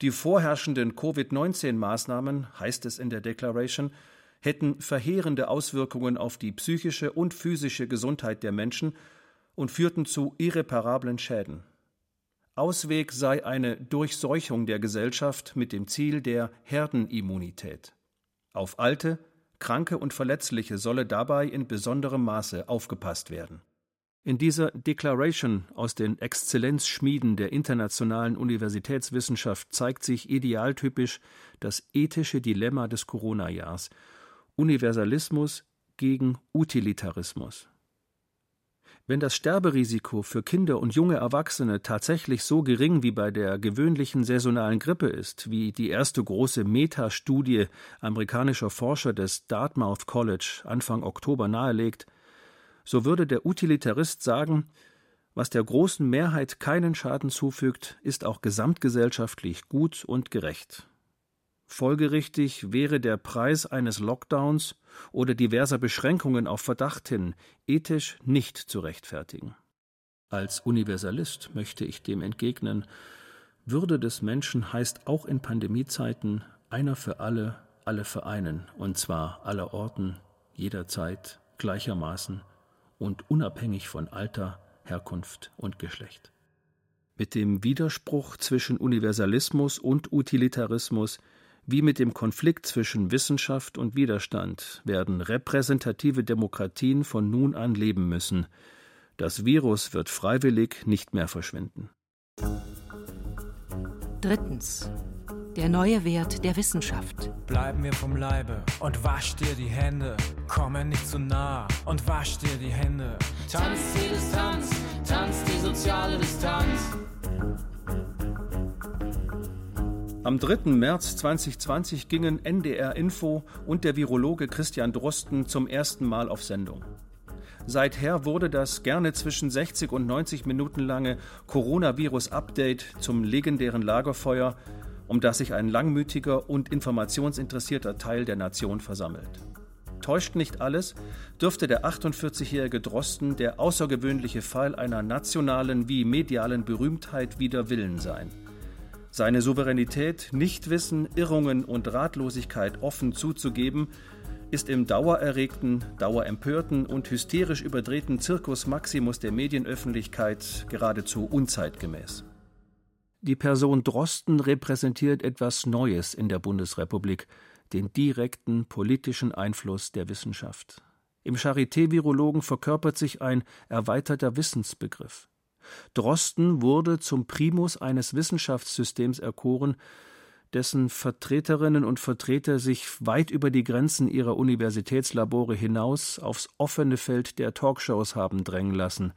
[SPEAKER 3] Die vorherrschenden Covid-19-Maßnahmen, heißt es in der Declaration, hätten verheerende Auswirkungen auf die psychische und physische Gesundheit der Menschen und führten zu irreparablen Schäden. Ausweg sei eine Durchseuchung der Gesellschaft mit dem Ziel der Herdenimmunität. Auf alte, Kranke und Verletzliche solle dabei in besonderem Maße aufgepasst werden. In dieser Declaration aus den Exzellenzschmieden der internationalen Universitätswissenschaft zeigt sich idealtypisch das ethische Dilemma des Corona-Jahrs Universalismus gegen Utilitarismus. Wenn das Sterberisiko für Kinder und junge Erwachsene tatsächlich so gering wie bei der gewöhnlichen saisonalen Grippe ist, wie die erste große Metastudie amerikanischer Forscher des Dartmouth College Anfang Oktober nahelegt, so würde der Utilitarist sagen, Was der großen Mehrheit keinen Schaden zufügt, ist auch gesamtgesellschaftlich gut und gerecht. Folgerichtig wäre der Preis eines Lockdowns oder diverser Beschränkungen auf Verdacht hin ethisch nicht zu rechtfertigen. Als Universalist möchte ich dem entgegnen, Würde des Menschen heißt auch in Pandemiezeiten einer für alle, alle für einen, und zwar aller Orten, jederzeit, gleichermaßen und unabhängig von Alter, Herkunft und Geschlecht. Mit dem Widerspruch zwischen Universalismus und Utilitarismus wie mit dem Konflikt zwischen Wissenschaft und Widerstand werden repräsentative Demokratien von nun an leben müssen. Das Virus wird freiwillig nicht mehr verschwinden.
[SPEAKER 2] Drittens. Der neue Wert der Wissenschaft.
[SPEAKER 6] Bleib mir vom Leibe und wasch dir die Hände. Komme nicht zu nah und wasch dir die Hände.
[SPEAKER 4] Tanz die Distanz, tanz die soziale Distanz.
[SPEAKER 7] Am 3. März 2020 gingen NDR Info und der Virologe Christian Drosten zum ersten Mal auf Sendung. Seither wurde das gerne zwischen 60 und 90 Minuten lange Coronavirus-Update zum legendären Lagerfeuer, um das sich ein langmütiger und informationsinteressierter Teil der Nation versammelt. Täuscht nicht alles, dürfte der 48-jährige Drosten der außergewöhnliche Fall einer nationalen wie medialen Berühmtheit wider Willen sein. Seine Souveränität, Nichtwissen, Irrungen und Ratlosigkeit offen zuzugeben, ist im dauererregten, dauerempörten und hysterisch überdrehten Zirkus Maximus der Medienöffentlichkeit geradezu unzeitgemäß.
[SPEAKER 3] Die Person Drosten repräsentiert etwas Neues in der Bundesrepublik, den direkten politischen Einfluss der Wissenschaft. Im Charité-Virologen verkörpert sich ein erweiterter Wissensbegriff. Drosten wurde zum Primus eines Wissenschaftssystems erkoren, dessen Vertreterinnen und Vertreter sich weit über die Grenzen ihrer Universitätslabore hinaus aufs offene Feld der Talkshows haben drängen lassen.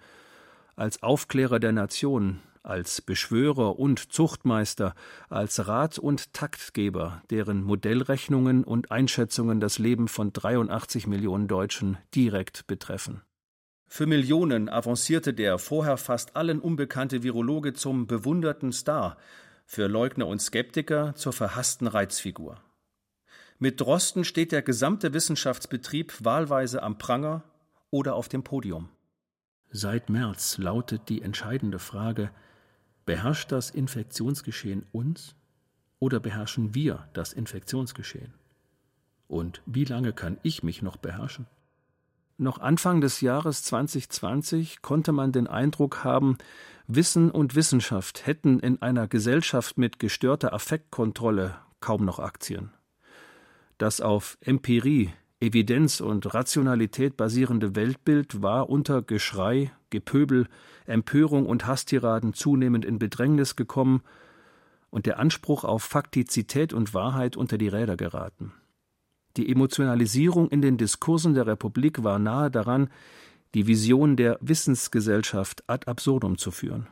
[SPEAKER 3] Als Aufklärer der Nation, als Beschwörer und Zuchtmeister, als Rat und Taktgeber, deren Modellrechnungen und Einschätzungen das Leben von 83 Millionen Deutschen direkt betreffen.
[SPEAKER 7] Für Millionen avancierte der vorher fast allen unbekannte Virologe zum bewunderten Star, für Leugner und Skeptiker zur verhassten Reizfigur. Mit Drosten steht der gesamte Wissenschaftsbetrieb wahlweise am Pranger oder auf dem Podium.
[SPEAKER 3] Seit März lautet die entscheidende Frage, beherrscht das Infektionsgeschehen uns oder beherrschen wir das Infektionsgeschehen? Und wie lange kann ich mich noch beherrschen? Noch Anfang des Jahres 2020 konnte man den Eindruck haben, Wissen und Wissenschaft hätten in einer Gesellschaft mit gestörter Affektkontrolle kaum noch Aktien. Das auf Empirie, Evidenz und Rationalität basierende Weltbild war unter Geschrei, Gepöbel, Empörung und Hasstiraden zunehmend in Bedrängnis gekommen und der Anspruch auf Faktizität und Wahrheit unter die Räder geraten. Die Emotionalisierung in den Diskursen der Republik war nahe daran, die Vision der Wissensgesellschaft ad absurdum zu führen.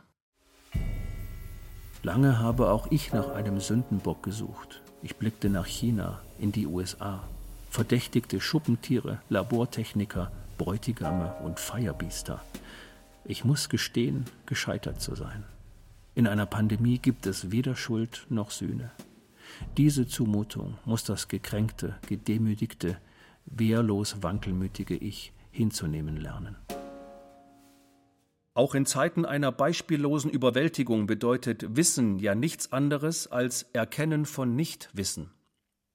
[SPEAKER 3] Lange habe auch ich nach einem Sündenbock gesucht. Ich blickte nach China, in die USA, verdächtigte Schuppentiere, Labortechniker, Bräutigame und Feierbiester. Ich muss gestehen, gescheitert zu sein. In einer Pandemie gibt es weder Schuld noch Sühne. Diese Zumutung muss das gekränkte, gedemütigte, wehrlos wankelmütige Ich hinzunehmen lernen.
[SPEAKER 7] Auch in Zeiten einer beispiellosen Überwältigung bedeutet Wissen ja nichts anderes als Erkennen von Nichtwissen.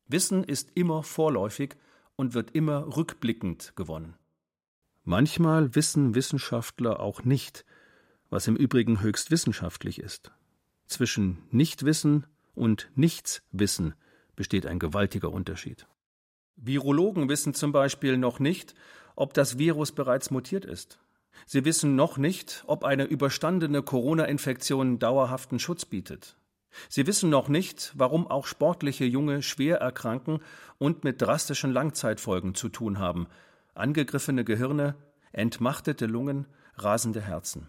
[SPEAKER 7] Wissen ist immer vorläufig und wird immer rückblickend gewonnen.
[SPEAKER 3] Manchmal wissen Wissenschaftler auch nicht, was im Übrigen höchst wissenschaftlich ist. Zwischen Nichtwissen und Nichtswissen besteht ein gewaltiger Unterschied.
[SPEAKER 7] Virologen wissen zum Beispiel noch nicht, ob das Virus bereits mutiert ist. Sie wissen noch nicht, ob eine überstandene Corona-Infektion dauerhaften Schutz bietet. Sie wissen noch nicht, warum auch sportliche Junge schwer erkranken und mit drastischen Langzeitfolgen zu tun haben. Angegriffene Gehirne, entmachtete Lungen, rasende Herzen.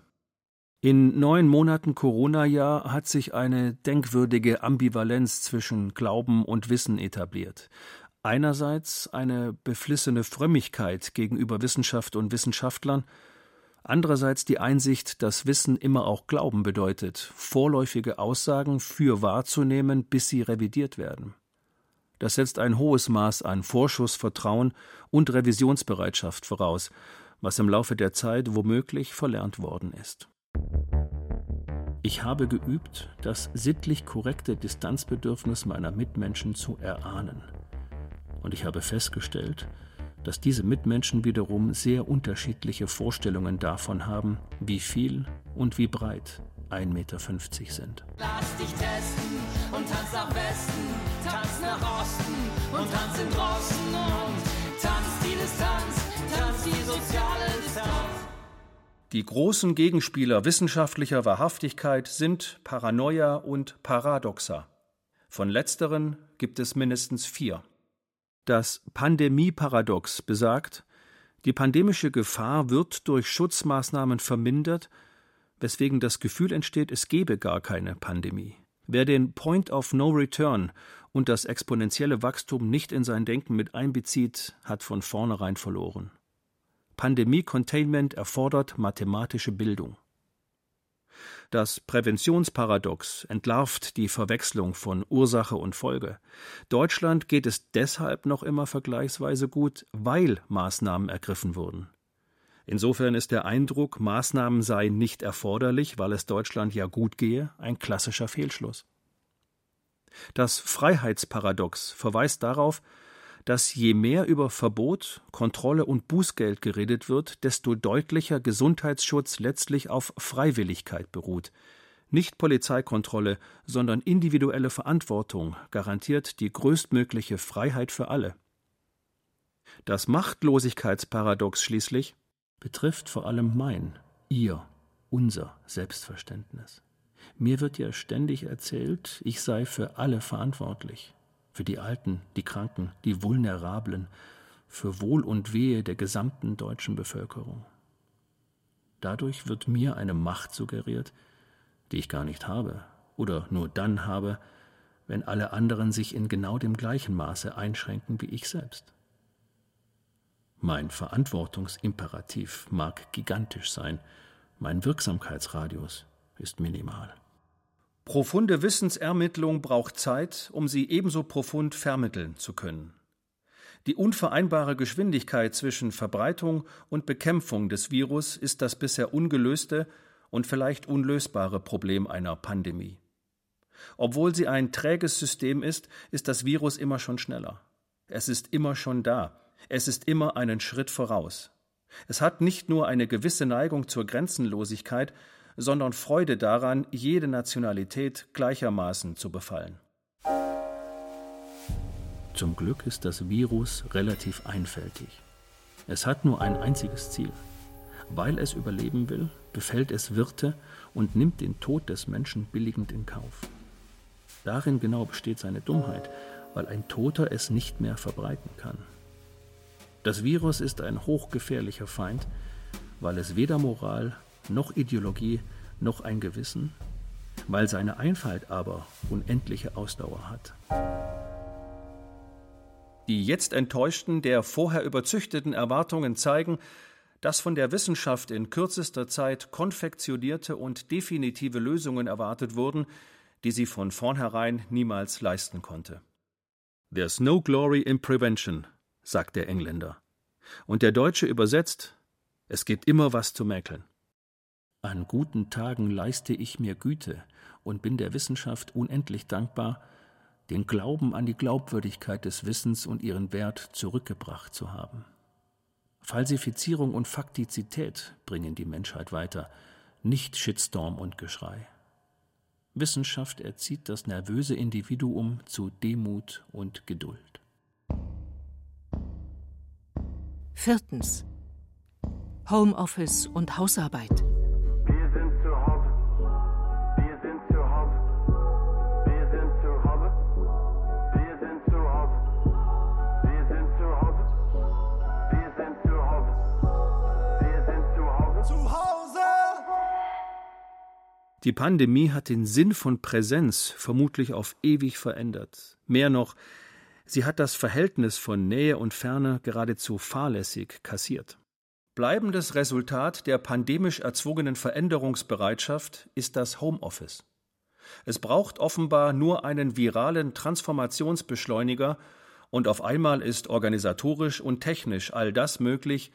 [SPEAKER 3] In neun Monaten Corona-Jahr hat sich eine denkwürdige Ambivalenz zwischen Glauben und Wissen etabliert. Einerseits eine beflissene Frömmigkeit gegenüber Wissenschaft und Wissenschaftlern,
[SPEAKER 5] Andererseits die Einsicht, dass Wissen immer auch Glauben bedeutet, vorläufige Aussagen für wahrzunehmen, bis sie revidiert werden. Das setzt ein hohes Maß an Vorschussvertrauen und Revisionsbereitschaft voraus, was im Laufe der Zeit womöglich verlernt worden ist. Ich habe geübt, das sittlich korrekte Distanzbedürfnis meiner Mitmenschen zu erahnen. Und ich habe festgestellt, dass diese Mitmenschen wiederum sehr unterschiedliche Vorstellungen davon haben, wie viel und wie breit 1,50 Meter sind.
[SPEAKER 8] Lass dich testen und tanz nach Westen, tanz nach Osten und tanz in draußen und tanz die Distanz, tanz die soziale.
[SPEAKER 3] Die großen Gegenspieler wissenschaftlicher Wahrhaftigkeit sind Paranoia und Paradoxa. Von letzteren gibt es mindestens vier. Das Pandemie-Paradox besagt, die pandemische Gefahr wird durch Schutzmaßnahmen vermindert, weswegen das Gefühl entsteht, es gebe gar keine Pandemie. Wer den Point of No Return und das exponentielle Wachstum nicht in sein Denken mit einbezieht, hat von vornherein verloren. Pandemie-Containment erfordert mathematische Bildung. Das Präventionsparadox entlarvt die Verwechslung von Ursache und Folge. Deutschland geht es deshalb noch immer vergleichsweise gut, weil Maßnahmen ergriffen wurden. Insofern ist der Eindruck, Maßnahmen seien nicht erforderlich, weil es Deutschland ja gut gehe, ein klassischer Fehlschluss. Das Freiheitsparadox verweist darauf, dass je mehr über Verbot, Kontrolle und Bußgeld geredet wird, desto deutlicher Gesundheitsschutz letztlich auf Freiwilligkeit beruht. Nicht Polizeikontrolle, sondern individuelle Verantwortung garantiert die größtmögliche Freiheit für alle. Das Machtlosigkeitsparadox schließlich betrifft vor allem mein, ihr, unser Selbstverständnis. Mir wird ja ständig erzählt, ich sei für alle verantwortlich für die Alten, die Kranken, die Vulnerablen, für Wohl und Wehe der gesamten deutschen Bevölkerung. Dadurch wird mir eine Macht suggeriert, die ich gar nicht habe oder nur dann habe, wenn alle anderen sich in genau dem gleichen Maße einschränken wie ich selbst. Mein Verantwortungsimperativ mag gigantisch sein, mein Wirksamkeitsradius ist minimal. Profunde Wissensermittlung braucht Zeit, um sie ebenso profund vermitteln zu können. Die unvereinbare Geschwindigkeit zwischen Verbreitung und Bekämpfung des Virus ist das bisher ungelöste und vielleicht unlösbare Problem einer Pandemie. Obwohl sie ein träges System ist, ist das Virus immer schon schneller. Es ist immer schon da. Es ist immer einen Schritt voraus. Es hat nicht nur eine gewisse Neigung zur Grenzenlosigkeit, sondern Freude daran, jede Nationalität gleichermaßen zu befallen.
[SPEAKER 5] Zum Glück ist das Virus relativ einfältig. Es hat nur ein einziges Ziel. Weil es überleben will, befällt es Wirte und nimmt den Tod des Menschen billigend in Kauf. Darin genau besteht seine Dummheit, weil ein Toter es nicht mehr verbreiten kann. Das Virus ist ein hochgefährlicher Feind, weil es weder Moral noch Ideologie, noch ein Gewissen, weil seine Einfalt aber unendliche Ausdauer hat.
[SPEAKER 3] Die jetzt enttäuschten, der vorher überzüchteten Erwartungen zeigen, dass von der Wissenschaft in kürzester Zeit konfektionierte und definitive Lösungen erwartet wurden, die sie von vornherein niemals leisten konnte. There's no glory in prevention, sagt der Engländer. Und der Deutsche übersetzt, es gibt immer was zu mäkeln.
[SPEAKER 5] An guten Tagen leiste ich mir Güte und bin der Wissenschaft unendlich dankbar, den Glauben an die Glaubwürdigkeit des Wissens und ihren Wert zurückgebracht zu haben. Falsifizierung und Faktizität bringen die Menschheit weiter, nicht Shitstorm und Geschrei. Wissenschaft erzieht das nervöse Individuum zu Demut und Geduld.
[SPEAKER 2] Viertens. Homeoffice und Hausarbeit.
[SPEAKER 3] Die Pandemie hat den Sinn von Präsenz vermutlich auf ewig verändert. Mehr noch, sie hat das Verhältnis von Nähe und Ferne geradezu fahrlässig kassiert.
[SPEAKER 9] Bleibendes Resultat der pandemisch erzwungenen Veränderungsbereitschaft ist das Homeoffice. Es braucht offenbar nur einen viralen Transformationsbeschleuniger, und auf einmal ist organisatorisch und technisch all das möglich,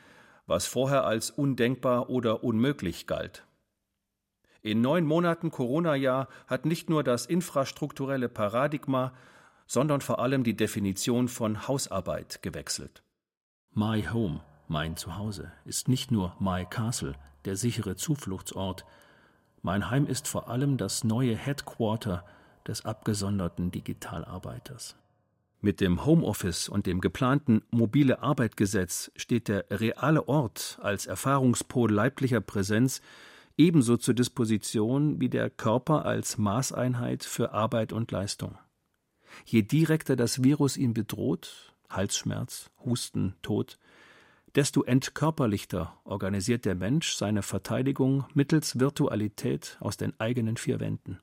[SPEAKER 9] was vorher als undenkbar oder unmöglich galt. In neun Monaten Corona-Jahr hat nicht nur das infrastrukturelle Paradigma, sondern vor allem die Definition von Hausarbeit gewechselt.
[SPEAKER 3] My Home, mein Zuhause, ist nicht nur My Castle, der sichere Zufluchtsort. Mein Heim ist vor allem das neue Headquarter des abgesonderten Digitalarbeiters. Mit dem Homeoffice und dem geplanten mobile Arbeitgesetz steht der reale Ort als Erfahrungspol leiblicher Präsenz ebenso zur Disposition wie der Körper als Maßeinheit für Arbeit und Leistung. Je direkter das Virus ihn bedroht, Halsschmerz, Husten, Tod, desto entkörperlichter organisiert der Mensch seine Verteidigung mittels Virtualität aus den eigenen vier Wänden.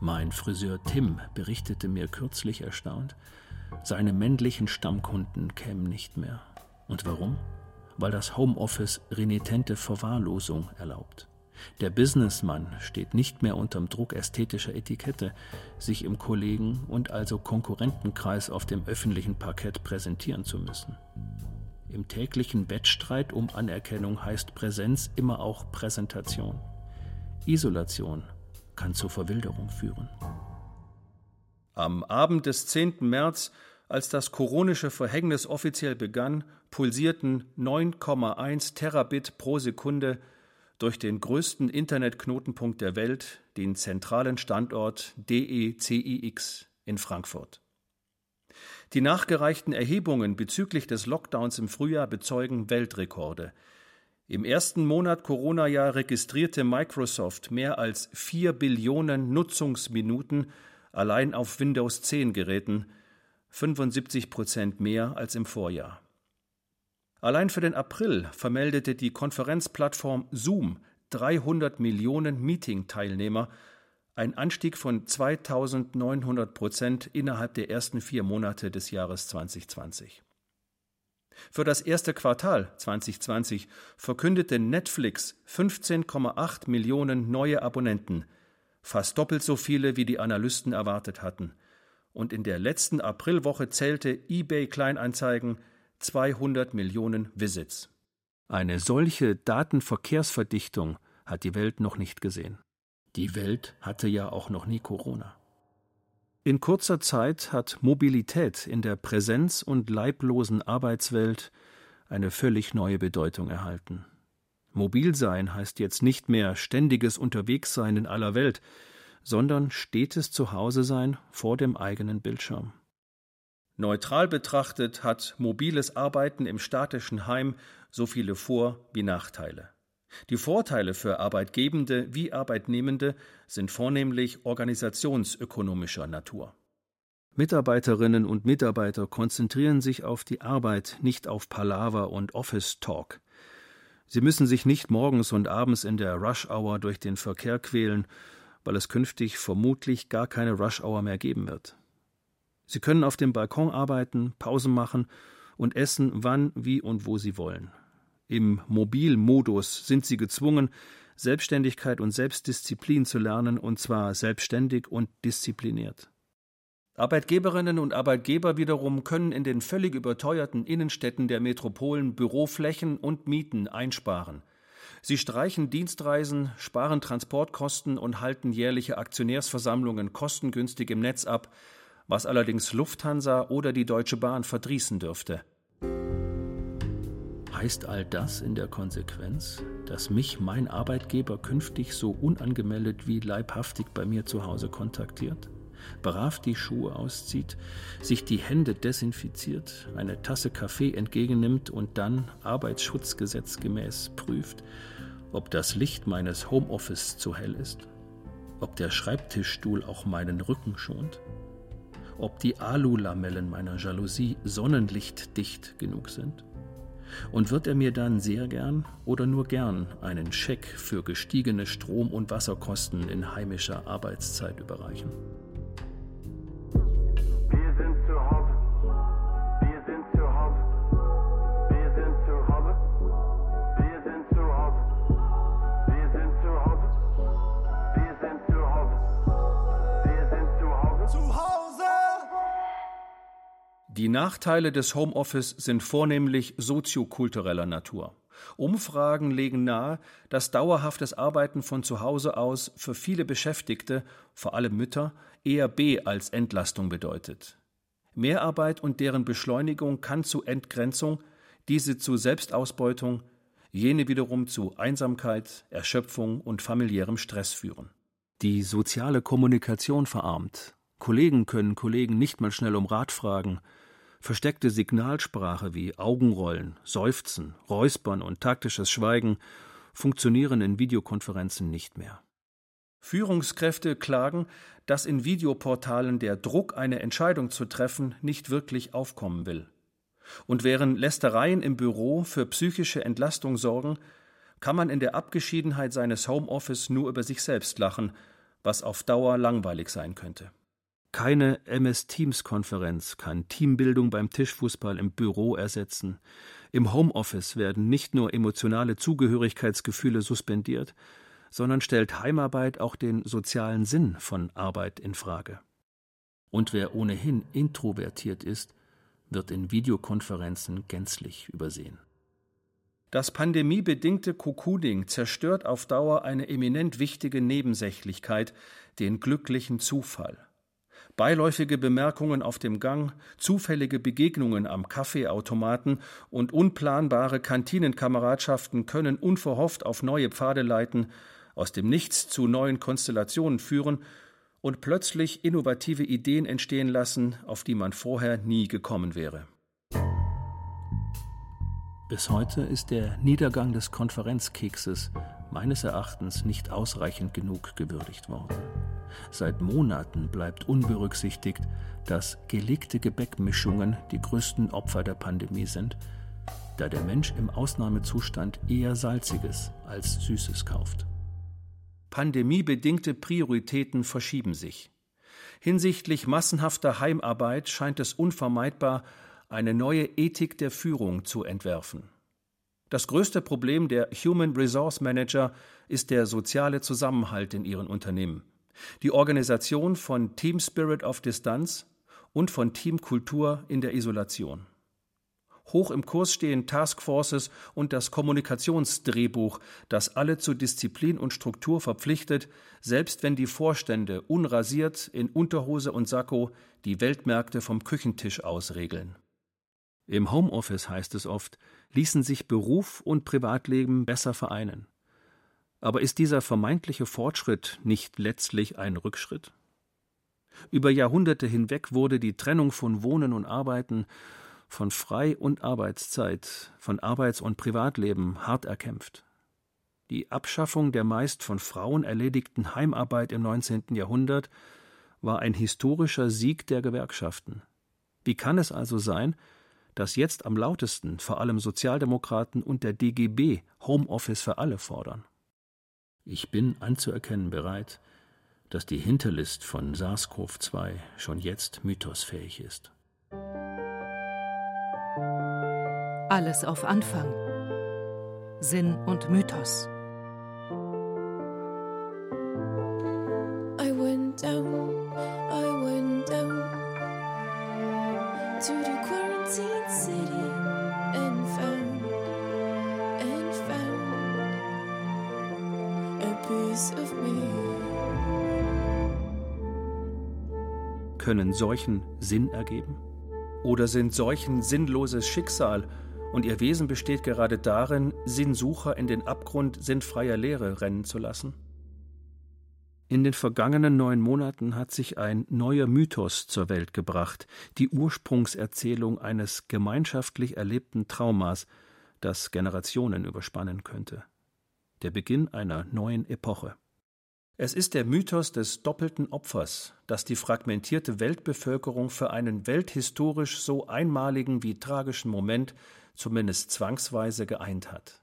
[SPEAKER 3] Mein Friseur Tim berichtete mir kürzlich erstaunt, seine männlichen Stammkunden kämen nicht mehr. Und warum? Weil das Homeoffice renitente Verwahrlosung erlaubt. Der Businessmann steht nicht mehr unterm Druck ästhetischer Etikette, sich im Kollegen- und also Konkurrentenkreis auf dem öffentlichen Parkett präsentieren zu müssen. Im täglichen Wettstreit um Anerkennung heißt Präsenz immer auch Präsentation. Isolation kann zur Verwilderung führen.
[SPEAKER 9] Am Abend des 10. März, als das koronische Verhängnis offiziell begann, pulsierten 9,1 Terabit pro Sekunde durch den größten Internetknotenpunkt der Welt, den zentralen Standort DECIX in Frankfurt. Die nachgereichten Erhebungen bezüglich des Lockdowns im Frühjahr bezeugen Weltrekorde. Im ersten Monat Corona-Jahr registrierte Microsoft mehr als 4 Billionen Nutzungsminuten allein auf Windows 10 Geräten, 75 Prozent mehr als im Vorjahr. Allein für den April vermeldete die Konferenzplattform Zoom 300 Millionen Meeting-Teilnehmer, ein Anstieg von 2900 Prozent innerhalb der ersten vier Monate des Jahres 2020. Für das erste Quartal 2020 verkündete Netflix 15,8 Millionen neue Abonnenten, fast doppelt so viele, wie die Analysten erwartet hatten. Und in der letzten Aprilwoche zählte eBay Kleinanzeigen 200 Millionen Visits.
[SPEAKER 3] Eine solche Datenverkehrsverdichtung hat die Welt noch nicht gesehen. Die Welt hatte ja auch noch nie Corona. In kurzer Zeit hat Mobilität in der Präsenz- und leiblosen Arbeitswelt eine völlig neue Bedeutung erhalten. Mobil sein heißt jetzt nicht mehr ständiges Unterwegssein in aller Welt, sondern stetes Zuhause sein vor dem eigenen Bildschirm.
[SPEAKER 9] Neutral betrachtet hat mobiles Arbeiten im statischen Heim so viele Vor- wie Nachteile. Die Vorteile für Arbeitgebende wie Arbeitnehmende sind vornehmlich organisationsökonomischer Natur.
[SPEAKER 3] Mitarbeiterinnen und Mitarbeiter konzentrieren sich auf die Arbeit, nicht auf Palaver und Office Talk. Sie müssen sich nicht morgens und abends in der Rush Hour durch den Verkehr quälen, weil es künftig vermutlich gar keine Rush Hour mehr geben wird. Sie können auf dem Balkon arbeiten, Pausen machen und essen, wann, wie und wo Sie wollen. Im Mobilmodus sind Sie gezwungen, Selbstständigkeit und Selbstdisziplin zu lernen, und zwar selbstständig und diszipliniert.
[SPEAKER 9] Arbeitgeberinnen und Arbeitgeber wiederum können in den völlig überteuerten Innenstädten der Metropolen Büroflächen und Mieten einsparen. Sie streichen Dienstreisen, sparen Transportkosten und halten jährliche Aktionärsversammlungen kostengünstig im Netz ab, was allerdings Lufthansa oder die Deutsche Bahn verdrießen dürfte.
[SPEAKER 3] Heißt all das in der Konsequenz, dass mich mein Arbeitgeber künftig so unangemeldet wie leibhaftig bei mir zu Hause kontaktiert? brav die Schuhe auszieht, sich die Hände desinfiziert, eine Tasse Kaffee entgegennimmt und dann arbeitsschutzgesetzgemäß prüft, ob das Licht meines Homeoffice zu hell ist, ob der Schreibtischstuhl auch meinen Rücken schont, ob die Alulamellen meiner Jalousie sonnenlichtdicht genug sind? Und wird er mir dann sehr gern oder nur gern einen Scheck für gestiegene Strom- und Wasserkosten in heimischer Arbeitszeit überreichen? Die Nachteile des Homeoffice sind vornehmlich soziokultureller Natur. Umfragen legen nahe, dass dauerhaftes Arbeiten von zu Hause aus für viele Beschäftigte, vor allem Mütter, eher B als Entlastung bedeutet. Mehrarbeit und deren Beschleunigung kann zu Entgrenzung, diese zu Selbstausbeutung, jene wiederum zu Einsamkeit, Erschöpfung und familiärem Stress führen.
[SPEAKER 5] Die soziale Kommunikation verarmt. Kollegen können Kollegen nicht mal schnell um Rat fragen. Versteckte Signalsprache wie Augenrollen, Seufzen, Räuspern und taktisches Schweigen funktionieren in Videokonferenzen nicht mehr.
[SPEAKER 3] Führungskräfte klagen, dass in Videoportalen der Druck, eine Entscheidung zu treffen, nicht wirklich aufkommen will. Und während Lästereien im Büro für psychische Entlastung sorgen, kann man in der Abgeschiedenheit seines Homeoffice nur über sich selbst lachen, was auf Dauer langweilig sein könnte.
[SPEAKER 5] Keine MS Teams Konferenz kann Teambildung beim Tischfußball im Büro ersetzen. Im Homeoffice werden nicht nur emotionale Zugehörigkeitsgefühle suspendiert, sondern stellt Heimarbeit auch den sozialen Sinn von Arbeit in Frage. Und wer ohnehin introvertiert ist, wird in Videokonferenzen gänzlich übersehen.
[SPEAKER 3] Das pandemiebedingte Cocooning zerstört auf Dauer eine eminent wichtige Nebensächlichkeit, den glücklichen Zufall. Beiläufige Bemerkungen auf dem Gang, zufällige Begegnungen am Kaffeeautomaten und unplanbare Kantinenkameradschaften können unverhofft auf neue Pfade leiten, aus dem Nichts zu neuen Konstellationen führen und plötzlich innovative Ideen entstehen lassen, auf die man vorher nie gekommen wäre.
[SPEAKER 5] Bis heute ist der Niedergang des Konferenzkekses meines Erachtens nicht ausreichend genug gewürdigt worden. Seit Monaten bleibt unberücksichtigt, dass gelegte Gebäckmischungen die größten Opfer der Pandemie sind, da der Mensch im Ausnahmezustand eher Salziges als Süßes kauft.
[SPEAKER 3] Pandemiebedingte Prioritäten verschieben sich. Hinsichtlich massenhafter Heimarbeit scheint es unvermeidbar, eine neue Ethik der Führung zu entwerfen. Das größte Problem der Human Resource Manager ist der soziale Zusammenhalt in ihren Unternehmen, die Organisation von Team Spirit auf Distanz und von Teamkultur in der Isolation. Hoch im Kurs stehen Taskforces und das Kommunikationsdrehbuch, das alle zu Disziplin und Struktur verpflichtet, selbst wenn die Vorstände unrasiert in Unterhose und Sakko die Weltmärkte vom Küchentisch aus regeln.
[SPEAKER 5] Im Homeoffice heißt es oft, ließen sich Beruf und Privatleben besser vereinen. Aber ist dieser vermeintliche Fortschritt nicht letztlich ein Rückschritt? Über Jahrhunderte hinweg wurde die Trennung von Wohnen und Arbeiten von Frei- und Arbeitszeit, von Arbeits- und Privatleben hart erkämpft. Die Abschaffung der meist von Frauen erledigten Heimarbeit im 19. Jahrhundert war ein historischer Sieg der Gewerkschaften. Wie kann es also sein, dass jetzt am lautesten vor allem Sozialdemokraten und der DGB Homeoffice für alle fordern? Ich bin anzuerkennen bereit, dass die Hinterlist von SARS-CoV-2 schon jetzt mythosfähig ist.
[SPEAKER 2] Alles auf Anfang. Sinn und Mythos.
[SPEAKER 5] Können Seuchen Sinn ergeben?
[SPEAKER 3] Oder sind Seuchen sinnloses Schicksal und ihr Wesen besteht gerade darin, Sinnsucher in den Abgrund sinnfreier Lehre rennen zu lassen?
[SPEAKER 5] In den vergangenen neun Monaten hat sich ein neuer Mythos zur Welt gebracht, die Ursprungserzählung eines gemeinschaftlich erlebten Traumas, das Generationen überspannen könnte. Der Beginn einer neuen Epoche.
[SPEAKER 3] Es ist der Mythos des doppelten Opfers, das die fragmentierte Weltbevölkerung für einen welthistorisch so einmaligen wie tragischen Moment zumindest zwangsweise geeint hat.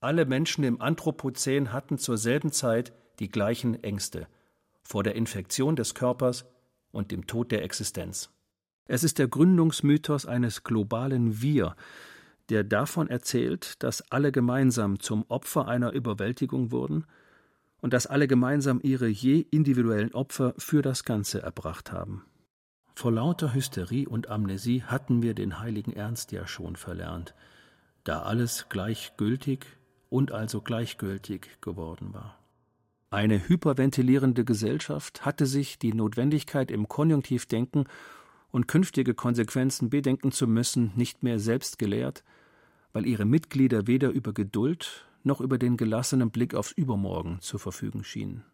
[SPEAKER 3] Alle Menschen im Anthropozän hatten zur selben Zeit die gleichen Ängste vor der Infektion des Körpers und dem Tod der Existenz.
[SPEAKER 5] Es ist der Gründungsmythos eines globalen Wir, der davon erzählt, dass alle gemeinsam zum Opfer einer Überwältigung wurden und dass alle gemeinsam ihre je individuellen Opfer für das Ganze erbracht haben.
[SPEAKER 3] Vor lauter Hysterie und Amnesie hatten wir den heiligen Ernst ja schon verlernt, da alles gleichgültig und also gleichgültig geworden war. Eine hyperventilierende Gesellschaft hatte sich die Notwendigkeit im Konjunktivdenken und künftige Konsequenzen bedenken zu müssen nicht mehr selbst gelehrt, weil ihre Mitglieder weder über Geduld noch über den gelassenen Blick aufs Übermorgen zu verfügen schienen.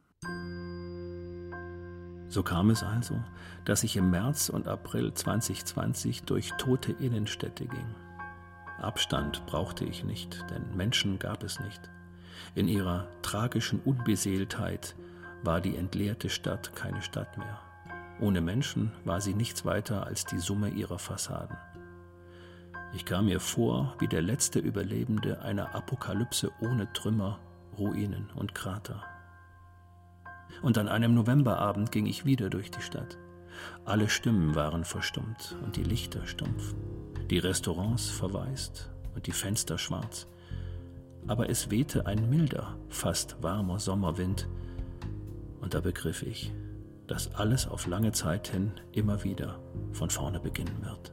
[SPEAKER 3] So kam es also, dass ich im März und April 2020 durch tote Innenstädte ging. Abstand brauchte ich nicht, denn Menschen gab es nicht. In ihrer tragischen Unbeseeltheit war die entleerte Stadt keine Stadt mehr. Ohne Menschen war sie nichts weiter als die Summe ihrer Fassaden. Ich kam mir vor wie der letzte Überlebende einer Apokalypse ohne Trümmer, Ruinen und Krater. Und an einem Novemberabend ging ich wieder durch die Stadt. Alle Stimmen waren verstummt und die Lichter stumpf, die Restaurants verwaist und die Fenster schwarz. Aber es wehte ein milder, fast warmer Sommerwind, und da begriff ich, dass alles auf lange Zeit hin immer wieder von vorne beginnen wird.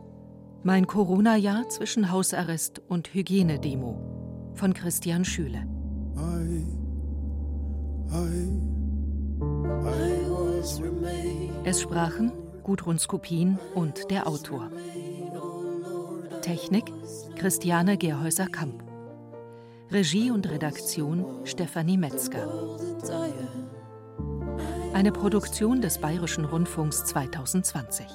[SPEAKER 2] Mein Corona-Jahr zwischen Hausarrest und Hygienedemo von Christian Schüle. Es sprachen Gudrun Skopin und der Autor. Technik Christiane Gerhäuser-Kamp. Regie und Redaktion Stefanie Metzger. Eine Produktion des Bayerischen Rundfunks 2020.